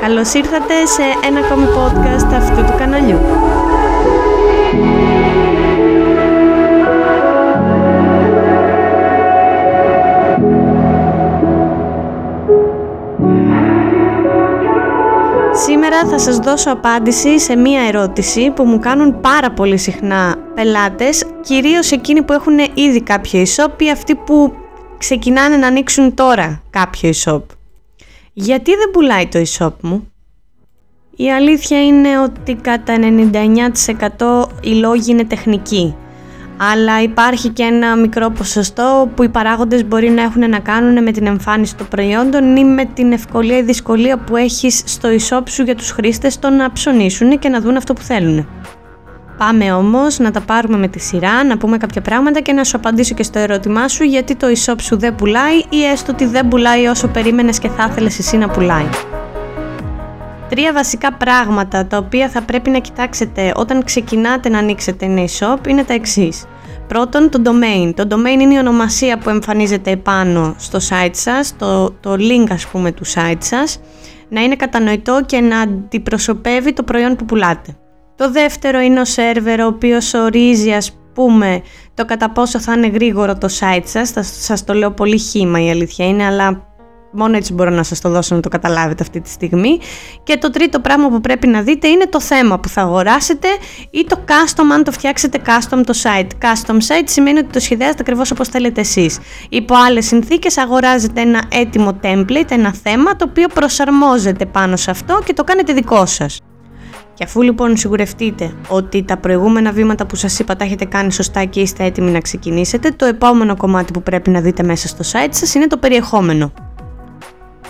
Καλώς ήρθατε σε ένα ακόμη podcast αυτού του καναλιού. Σήμερα θα σας δώσω απάντηση σε μία ερώτηση που μου κάνουν πάρα πολύ συχνά πελάτες, κυρίως εκείνοι που έχουν ήδη κάποιο e-shop ή αυτοί που ξεκινάνε να ανοίξουν τώρα κάποιο e-shop. Γιατί δεν πουλάει το e-shop μου; Η αλήθεια είναι ότι κατά 99% οι λόγοι είναι τεχνικοί. Αλλά υπάρχει και ένα μικρό ποσοστό που οι παράγοντες μπορεί να έχουν να κάνουν με την εμφάνιση των προϊόντων ή με την ευκολία ή δυσκολία που έχεις στο e-shop σου για τους χρήστες το να ψωνίσουν και να δουν αυτό που θέλουν. Πάμε όμως να τα πάρουμε με τη σειρά, να πούμε κάποια πράγματα και να σου απαντήσω και στο ερώτημά σου γιατί το e-shop σου δεν πουλάει ή έστω ότι δεν πουλάει όσο περίμενες και θα ήθελες εσύ να πουλάει. Τρία βασικά πράγματα τα οποία θα πρέπει να κοιτάξετε όταν ξεκινάτε να ανοίξετε ένα e-shop είναι τα εξής. Πρώτον, το domain. Το domain είναι η ονομασία που εμφανίζεται επάνω στο site σας, το, το link ας πούμε του site σας, να είναι κατανοητό και να αντιπροσωπεύει το προϊόν που πουλάτε. Το δεύτερο είναι ο σερβερ ο οποίος ορίζει ας πούμε το κατά πόσο θα είναι γρήγορο το site σας. Θα σας το λέω πολύ χήμα η αλήθεια είναι αλλά μόνο έτσι μπορώ να σας το δώσω να το καταλάβετε αυτή τη στιγμή. Και το τρίτο πράγμα που πρέπει να δείτε είναι το θέμα που θα αγοράσετε ή το custom αν το φτιάξετε custom το site. Custom site σημαίνει ότι το σχεδιάζετε ακριβώς όπως θέλετε εσείς. Υπό άλλες συνθήκες αγοράζετε ένα έτοιμο template, ένα θέμα το οποίο προσαρμόζεται πάνω σε αυτό και το κάνετε δικό σας. Και αφού λοιπόν σιγουρευτείτε ότι τα προηγούμενα βήματα που σας είπα τα έχετε κάνει σωστά και είστε έτοιμοι να ξεκινήσετε, το επόμενο κομμάτι που πρέπει να δείτε μέσα στο site σας είναι το περιεχόμενο.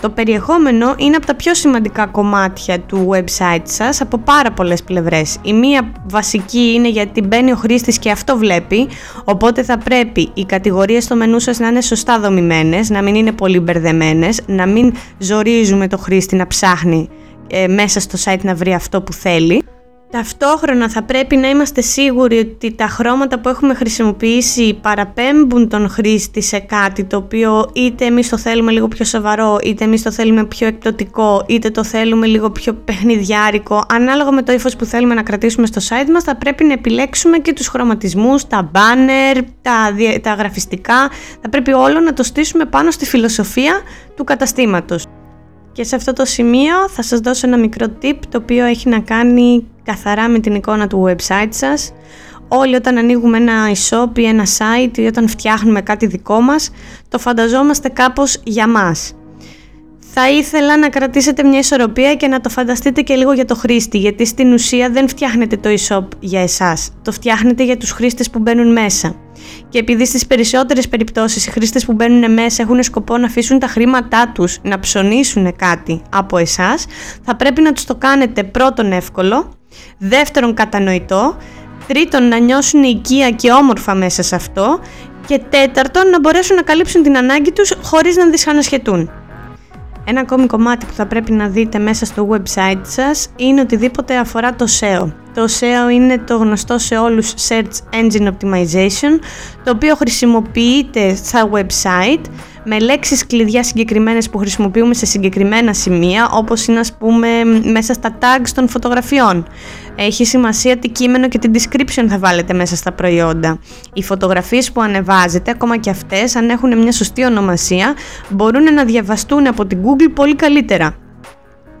Το περιεχόμενο είναι από τα πιο σημαντικά κομμάτια του website σας από πάρα πολλές πλευρές. Η μία βασική είναι γιατί μπαίνει ο χρήστης και αυτό βλέπει, οπότε θα πρέπει οι κατηγορίες στο μενού σας να είναι σωστά δομημένες, να μην είναι πολύ μπερδεμένες, να μην ζορίζουμε το χρήστη να ψάχνει ε, μέσα στο site να βρει αυτό που θέλει. Ταυτόχρονα θα πρέπει να είμαστε σίγουροι ότι τα χρώματα που έχουμε χρησιμοποιήσει παραπέμπουν τον χρήστη σε κάτι το οποίο είτε εμείς το θέλουμε λίγο πιο σοβαρό, είτε εμείς το θέλουμε πιο εκπτωτικό, είτε το θέλουμε λίγο πιο παιχνιδιάρικο. Ανάλογα με το ύφος που θέλουμε να κρατήσουμε στο site μας θα πρέπει να επιλέξουμε και τους χρωματισμούς, τα banner, τα, τα γραφιστικά. Θα πρέπει όλο να το στήσουμε πάνω στη φιλοσοφία του καταστήματος. Και σε αυτό το σημείο θα σας δώσω ένα μικρό tip το οποίο έχει να κάνει καθαρά με την εικόνα του website σας. Όλοι όταν ανοίγουμε ένα e-shop ή ένα site ή όταν φτιάχνουμε κάτι δικό μας, το φανταζόμαστε κάπως για μας. Θα ήθελα να κρατήσετε μια ισορροπία και να το φανταστείτε και λίγο για το χρήστη, γιατί στην ουσία δεν φτιάχνετε το e-shop για εσάς, το φτιάχνετε για τους χρήστες που μπαίνουν μέσα. Και επειδή στις περισσότερες περιπτώσεις οι χρήστες που μπαίνουν μέσα έχουν σκοπό να αφήσουν τα χρήματά τους να ψωνίσουν κάτι από εσάς, θα πρέπει να τους το κάνετε πρώτον εύκολο, δεύτερον κατανοητό, τρίτον να νιώσουν οικία και όμορφα μέσα σε αυτό και τέταρτον να μπορέσουν να καλύψουν την ανάγκη τους χωρίς να δυσχανασχετούν. Ένα ακόμη κομμάτι που θα πρέπει να δείτε μέσα στο website σας είναι οτιδήποτε αφορά το SEO. Το SEO είναι το γνωστό σε όλους Search Engine Optimization, το οποίο χρησιμοποιείται στα website με λέξεις κλειδιά συγκεκριμένες που χρησιμοποιούμε σε συγκεκριμένα σημεία, όπως είναι ας πούμε μέσα στα tags των φωτογραφιών. Έχει σημασία τι κείμενο και την description θα βάλετε μέσα στα προϊόντα. Οι φωτογραφίες που ανεβάζετε, ακόμα και αυτές, αν έχουν μια σωστή ονομασία, μπορούν να διαβαστούν από την Google πολύ καλύτερα.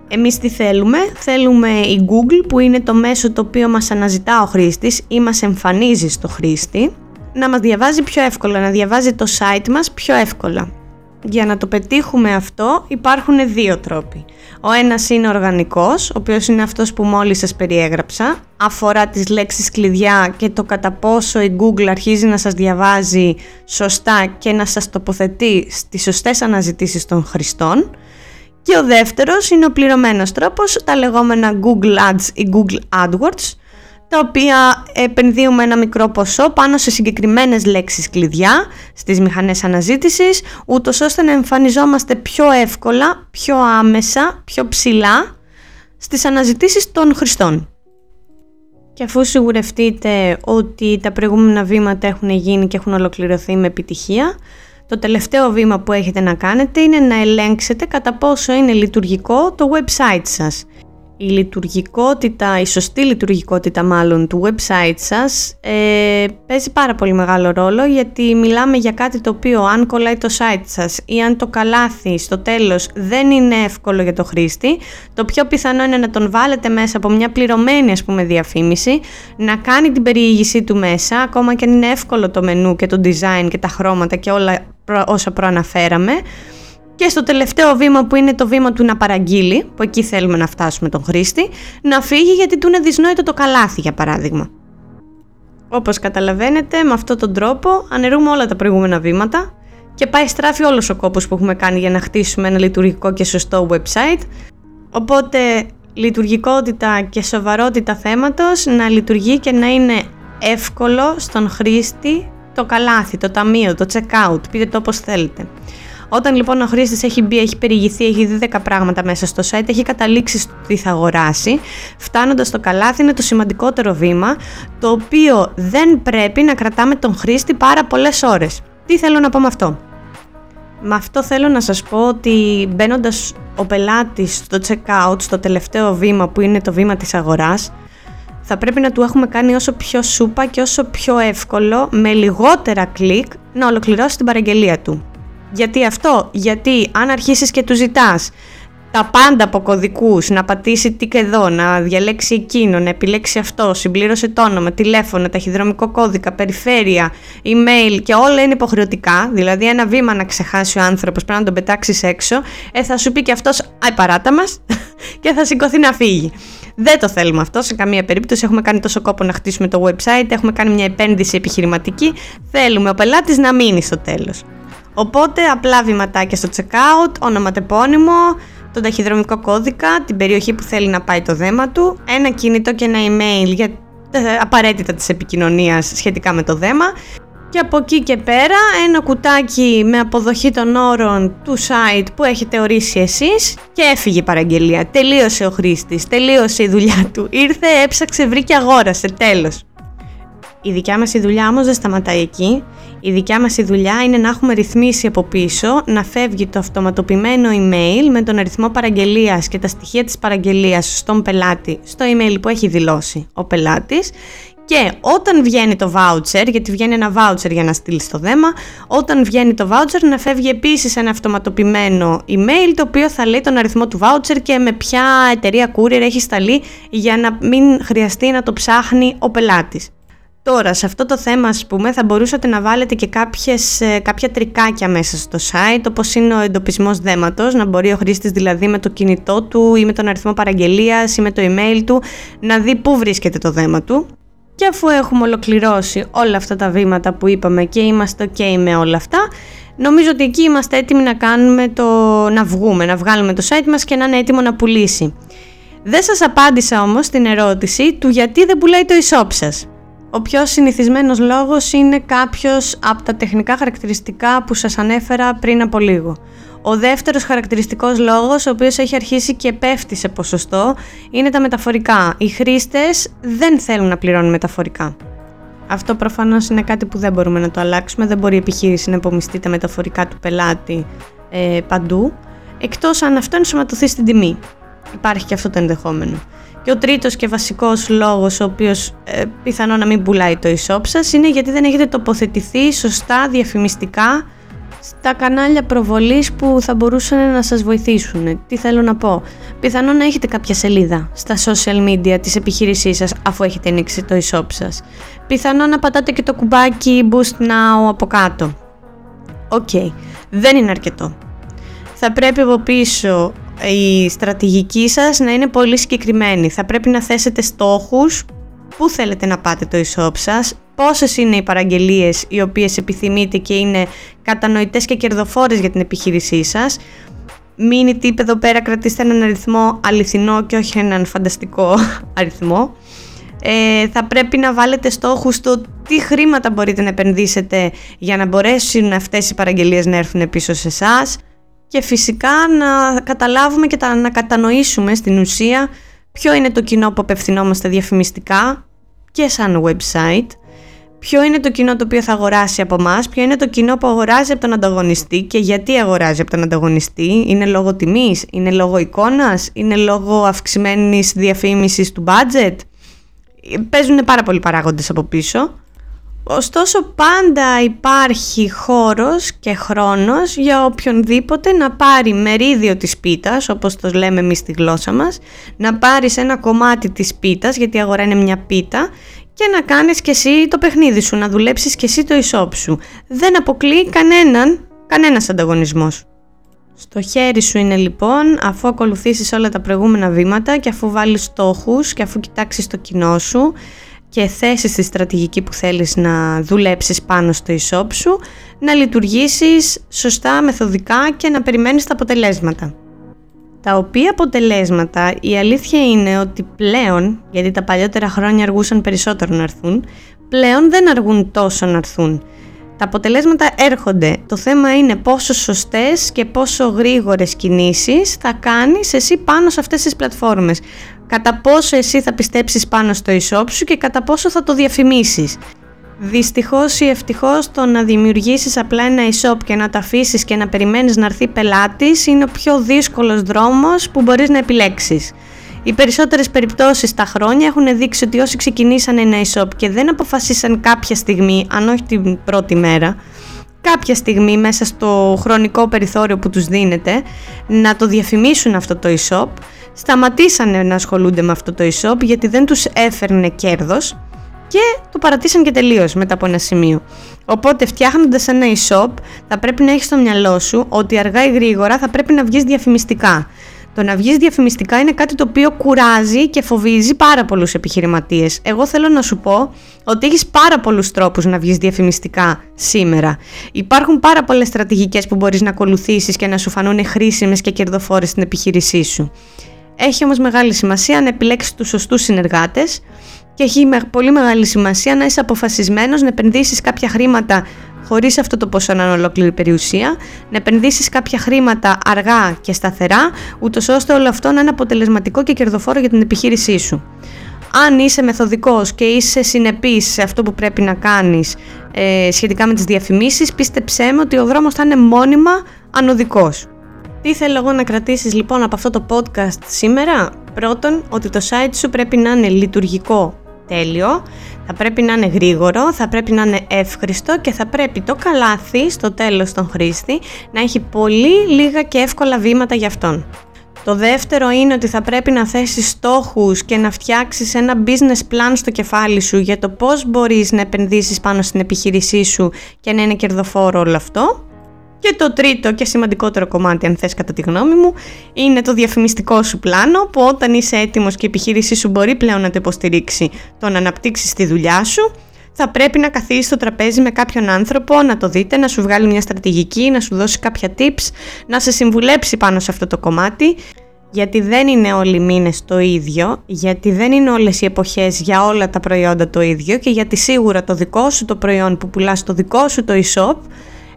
Εμείς τι θέλουμε, θέλουμε η Google που είναι το μέσο το οποίο μας αναζητά ο χρήστης ή μας εμφανίζει στο χρήστη να μας διαβάζει πιο εύκολα, να διαβάζει το site μας πιο εύκολα. Για να το πετύχουμε αυτό υπάρχουν δύο τρόποι. Ο ένας είναι οργανικός, ο οποίος είναι αυτός που μόλις σας περιέγραψα. Αφορά τις λέξεις κλειδιά και το κατά πόσο η Google αρχίζει να σας διαβάζει σωστά και να σας τοποθετεί στις σωστές αναζητήσεις των χρηστών. Και ο δεύτερος είναι ο πληρωμένος τρόπος, τα λεγόμενα Google Ads ή Google AdWords, τα οποία επενδύουμε ένα μικρό ποσό πάνω σε συγκεκριμένες λέξεις κλειδιά στις μηχανές αναζήτησης, ούτως ώστε να εμφανιζόμαστε πιο εύκολα, πιο άμεσα, πιο ψηλά στις αναζητήσεις των χρηστών. Και αφού σιγουρευτείτε ότι τα προηγούμενα βήματα έχουν γίνει και έχουν ολοκληρωθεί με επιτυχία, Το τελευταίο βήμα που έχετε να κάνετε είναι να ελέγξετε κατά πόσο είναι λειτουργικό το website σας η λειτουργικότητα, η σωστή λειτουργικότητα μάλλον του website σας ε, παίζει πάρα πολύ μεγάλο ρόλο γιατί μιλάμε για κάτι το οποίο αν κολλάει το site σας ή αν το καλάθι στο τέλος δεν είναι εύκολο για το χρήστη το πιο πιθανό είναι να τον βάλετε μέσα από μια πληρωμένη ας πούμε διαφήμιση να κάνει την περιήγησή του μέσα ακόμα και αν είναι εύκολο το μενού και το design και τα χρώματα και όλα όσα προαναφέραμε και στο τελευταίο βήμα που είναι το βήμα του να παραγγείλει, που εκεί θέλουμε να φτάσουμε τον χρήστη, να φύγει γιατί του είναι δυσνόητο το καλάθι για παράδειγμα. Όπως καταλαβαίνετε, με αυτόν τον τρόπο αναιρούμε όλα τα προηγούμενα βήματα και πάει στράφει όλος ο κόπος που έχουμε κάνει για να χτίσουμε ένα λειτουργικό και σωστό website. Οπότε λειτουργικότητα και σοβαρότητα θέματος να λειτουργεί και να είναι εύκολο στον χρήστη το καλάθι, το ταμείο, το checkout, πείτε το όπως θέλετε. Όταν λοιπόν ο χρήστης έχει μπει, έχει περιηγηθεί, έχει δει 10 πράγματα μέσα στο site, έχει καταλήξει στο τι θα αγοράσει, φτάνοντας στο καλάθι είναι το σημαντικότερο βήμα, το οποίο δεν πρέπει να κρατάμε τον χρήστη πάρα πολλές ώρες. Τι θέλω να πω με αυτό; Με αυτό θέλω να σας πω ότι μπαίνοντας ο πελάτης στο checkout, στο τελευταίο βήμα που είναι το βήμα της αγοράς, θα πρέπει να του έχουμε κάνει όσο πιο σούπα και όσο πιο εύκολο, με λιγότερα κλικ, να ολοκληρώσει την παραγγελία του. Γιατί αυτό, γιατί αν αρχίσεις και του ζητάς τα πάντα από κωδικούς, να πατήσει τι και εδώ, να διαλέξει εκείνο, να επιλέξει αυτό, συμπλήρωσε το όνομα, τηλέφωνο, ταχυδρομικό κώδικα, περιφέρεια, email και όλα είναι υποχρεωτικά, δηλαδή ένα βήμα να ξεχάσει ο άνθρωπος πρέπει να τον πετάξεις έξω, ε, θα σου πει και αυτός «Αι παράτα μας» και θα σηκωθεί να φύγει. Δεν το θέλουμε αυτό σε καμία περίπτωση. Έχουμε κάνει τόσο κόπο να χτίσουμε το website, έχουμε κάνει μια επένδυση επιχειρηματική. Θέλουμε ο πελάτης να μείνει στο τέλος. Οπότε απλά βηματάκια στο checkout, ονοματεπώνυμο, τον ταχυδρομικό κώδικα, την περιοχή που θέλει να πάει το δέμα του, ένα κινητό και ένα email για απαραίτητα της επικοινωνίας σχετικά με το δέμα και από εκεί και πέρα ένα κουτάκι με αποδοχή των όρων του site που έχετε ορίσει εσείς και έφυγε η παραγγελία. Τελείωσε ο χρήστης, τελείωσε η δουλειά του, ήρθε, έψαξε, βρήκε, αγόρασε, τέλος. Η δικιά μας η δουλειά όμως δεν σταματάει εκεί. Η δικιά μας η δουλειά είναι να έχουμε ρυθμίσει από πίσω, να φεύγει το αυτοματοποιημένο email με τον αριθμό παραγγελίας και τα στοιχεία της παραγγελίας στον πελάτη, στο email που έχει δηλώσει ο πελάτης και όταν βγαίνει το voucher, γιατί βγαίνει ένα voucher για να στείλει το δέμα, όταν βγαίνει το voucher να φεύγει επίσης ένα αυτοματοποιημένο email το οποίο θα λέει τον αριθμό του voucher και με ποια εταιρεία courier έχει σταλεί για να μην χρειαστεί να το ψάχνει ο πελάτης. Τώρα, σε αυτό το θέμα, ας πούμε, θα μπορούσατε να βάλετε και κάποιες, ε, κάποια τρικάκια μέσα στο site, όπως είναι ο εντοπισμός δέματος, να μπορεί ο χρήστης δηλαδή με το κινητό του ή με τον αριθμό παραγγελίας ή με το email του να δει πού βρίσκεται το δέμα του. Και αφού έχουμε ολοκληρώσει όλα αυτά τα βήματα που είπαμε και είμαστε ok με όλα αυτά, νομίζω ότι εκεί είμαστε έτοιμοι να κάνουμε το, να βγούμε, να βγάλουμε το site μας και να είναι έτοιμο να πουλήσει. Δεν σας απάντησα όμως την ερώτηση του γιατί δεν πουλάει το e-shop σας. Ο πιο συνηθισμένος λόγος είναι κάποιος από τα τεχνικά χαρακτηριστικά που σας ανέφερα πριν από λίγο. Ο δεύτερος χαρακτηριστικός λόγος, ο οποίος έχει αρχίσει και πέφτει σε ποσοστό, είναι τα μεταφορικά. Οι χρήστες δεν θέλουν να πληρώνουν μεταφορικά. Αυτό προφανώς είναι κάτι που δεν μπορούμε να το αλλάξουμε, δεν μπορεί η επιχείρηση να υπομειστεί τα μεταφορικά του πελάτη ε, παντού, εκτός αν αυτό ενσωματωθεί στην τιμή. Υπάρχει και αυτό το ενδεχόμενο. Και ο τρίτος και βασικός λόγος, ο οποίος ε, πιθανό να μην πουλάει το e-shop σας, είναι γιατί δεν έχετε τοποθετηθεί σωστά διαφημιστικά στα κανάλια προβολής που θα μπορούσαν να σας βοηθήσουν. Τι θέλω να πω; Πιθανόν να έχετε κάποια σελίδα στα social media της επιχείρησής σας αφού έχετε ανοίξει το e-shop σας. Πιθανόν να πατάτε και το κουμπάκι Boost Now από κάτω. OK, okay. δεν είναι αρκετό. Θα πρέπει από πίσω η στρατηγική σας να είναι πολύ συγκεκριμένη. Θα πρέπει να θέσετε στόχους, πού θέλετε να πάτε το e-shop σας, πόσες είναι οι παραγγελίες οι οποίες επιθυμείτε και είναι κατανοητές και κερδοφόρες για την επιχείρησή σας; Mini tip εδώ πέρα κρατήστε έναν αριθμό αληθινό και όχι έναν φανταστικό αριθμό. Ε, θα πρέπει να βάλετε στόχους στο τι χρήματα μπορείτε να επενδύσετε για να μπορέσουν αυτές οι παραγγελίες να έρθουν πίσω σε εσάς και φυσικά να καταλάβουμε και να κατανοήσουμε στην ουσία ποιο είναι το κοινό που απευθυνόμαστε διαφημιστικά και σαν website, ποιο είναι το κοινό το οποίο θα αγοράσει από εμά, ποιο είναι το κοινό που αγοράζει από τον ανταγωνιστή και γιατί αγοράζει από τον ανταγωνιστή. Είναι λόγω τιμής, είναι λόγω εικόνας, είναι λόγω αυξημένης διαφήμισης του budget. Παίζουν πάρα πολλοί παράγοντες από πίσω. Ωστόσο πάντα υπάρχει χώρος και χρόνος για οποιονδήποτε να πάρει μερίδιο της πίτας, όπως το λέμε εμείς στη γλώσσα μας, να πάρεις ένα κομμάτι της πίτας, γιατί η αγορά είναι μια πίτα, και να κάνεις και εσύ το παιχνίδι σου, να δουλέψεις και εσύ το ισόπ σου. Δεν αποκλείει κανέναν, κανένας ανταγωνισμός. Στο χέρι σου είναι λοιπόν, αφού ακολουθήσεις όλα τα προηγούμενα βήματα και αφού βάλεις στόχους και αφού κοιτάξεις το κοινό σου και θέσεις τη στρατηγική που θέλεις να δουλέψεις πάνω στο e σου, να λειτουργήσεις σωστά, μεθοδικά και να περιμένεις τα αποτελέσματα. Τα οποία αποτελέσματα η αλήθεια είναι ότι πλέον, γιατί τα παλιότερα χρόνια αργούσαν περισσότερο να έρθουν, πλέον δεν αργούν τόσο να έρθουν. Τα αποτελέσματα έρχονται. Το θέμα είναι πόσο σωστές και πόσο γρήγορες κινήσεις θα κάνεις εσύ πάνω σε αυτές τις πλατφόρμες. Κατά πόσο εσύ θα πιστέψεις πάνω στο e-shop σου και κατά πόσο θα το διαφημίσεις. Δυστυχώς ή ευτυχώς το να δημιουργήσεις απλά ένα e-shop και να το αφήσεις και να περιμένεις να έρθει πελάτης είναι ο πιο δύσκολος δρόμος που μπορείς να επιλέξεις. Οι περισσότερες περιπτώσεις τα χρόνια έχουν δείξει ότι όσοι ξεκινήσαν ένα e-shop και δεν αποφασίσαν κάποια στιγμή, αν όχι την πρώτη μέρα, κάποια στιγμή μέσα στο χρονικό περιθώριο που τους δίνεται να το διαφημίσουν αυτό το e-shop, σταματήσανε να ασχολούνται με αυτό το e-shop γιατί δεν τους έφερνε κέρδος και το παρατήσαν και τελείως μετά από ένα σημείο. Οπότε φτιάχνοντας ένα e-shop θα πρέπει να έχεις στο μυαλό σου ότι αργά ή γρήγορα θα πρέπει να βγεις διαφημιστικά. Το να βγεις διαφημιστικά είναι κάτι το οποίο κουράζει και φοβίζει πάρα πολλούς επιχειρηματίες. Εγώ θέλω να σου πω ότι έχεις πάρα πολλούς τρόπους να βγεις διαφημιστικά σήμερα. Υπάρχουν πάρα πολλές στρατηγικές που μπορείς να ακολουθήσεις και να σου φανούν χρήσιμες και κερδοφόρες στην επιχείρησή σου. Έχει όμως μεγάλη σημασία να επιλέξεις τους σωστούς συνεργάτες και έχει πολύ μεγάλη σημασία να είσαι αποφασισμένος να επενδύσεις κάποια χρήματα χωρίς αυτό το ποσό να είναι ολόκληρη περιουσία, να επενδύσεις κάποια χρήματα αργά και σταθερά, ούτως ώστε όλο αυτό να είναι αποτελεσματικό και κερδοφόρο για την επιχείρησή σου. Αν είσαι μεθοδικός και είσαι συνεπής σε αυτό που πρέπει να κάνεις ε, σχετικά με τις διαφημίσεις, πίστεψέ με ότι ο δρόμος θα είναι μόνιμα ανωδικός. Τι θέλω εγώ να κρατήσεις λοιπόν από αυτό το podcast σήμερα; Πρώτον, ότι το site σου πρέπει να είναι λειτουργικό τέλειο, θα πρέπει να είναι γρήγορο, θα πρέπει να είναι εύχριστο και θα πρέπει το καλάθι στο τέλος των χρήστη να έχει πολύ λίγα και εύκολα βήματα για αυτόν. Το δεύτερο είναι ότι θα πρέπει να θέσεις στόχους και να φτιάξεις ένα business plan στο κεφάλι σου για το πώς μπορείς να επενδύσεις πάνω στην επιχείρησή σου και να είναι κερδοφόρο όλο αυτό. Και το τρίτο και σημαντικότερο κομμάτι, αν θες κατά τη γνώμη μου, είναι το διαφημιστικό σου πλάνο, που όταν είσαι έτοιμος και η επιχείρησή σου μπορεί πλέον να το υποστηρίξει το να αναπτύξεις τη δουλειά σου, θα πρέπει να καθίσεις στο τραπέζι με κάποιον άνθρωπο, να το δείτε, να σου βγάλει μια στρατηγική, να σου δώσει κάποια tips, να σε συμβουλέψει πάνω σε αυτό το κομμάτι, γιατί δεν είναι όλοι οι μήνες το ίδιο, γιατί δεν είναι όλες οι εποχές για όλα τα προϊόντα το ίδιο και γιατί σίγουρα το δικό σου το προϊόν που πουλάς το δικό σου το e-shop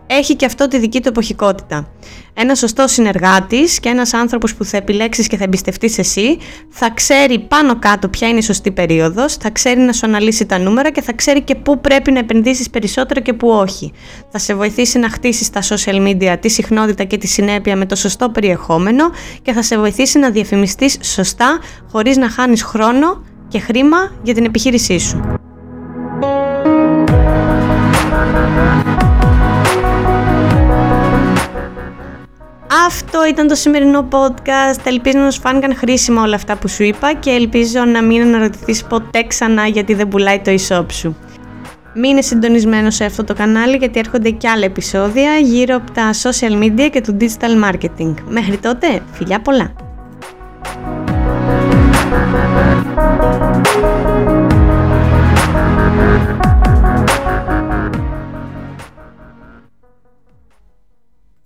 έχει και αυτό τη δική του εποχικότητα. Ένας σωστός συνεργάτης και ένας άνθρωπος που θα επιλέξεις και θα εμπιστευτείς εσύ, θα ξέρει πάνω κάτω ποια είναι η σωστή περίοδος, θα ξέρει να σου αναλύσει τα νούμερα και θα ξέρει και πού πρέπει να επενδύσεις περισσότερο και πού όχι. Θα σε βοηθήσει να χτίσεις στα social media τη συχνότητα και τη συνέπεια με το σωστό περιεχόμενο και θα σε βοηθήσει να διαφημιστείς σωστά χωρίς να χάνεις χρόνο και χρήμα για την επιχείρησή σου. Αυτό ήταν το σημερινό podcast. Ελπίζω να σου φάνηκαν χρήσιμα όλα αυτά που σου είπα και ελπίζω να μην αναρωτηθείς ποτέ ξανά γιατί δεν πουλάει το e-shop σου. Μείνε συντονισμένος σε αυτό το κανάλι γιατί έρχονται και άλλα επεισόδια γύρω από τα social media και το digital marketing. Μέχρι τότε, φιλιά πολλά!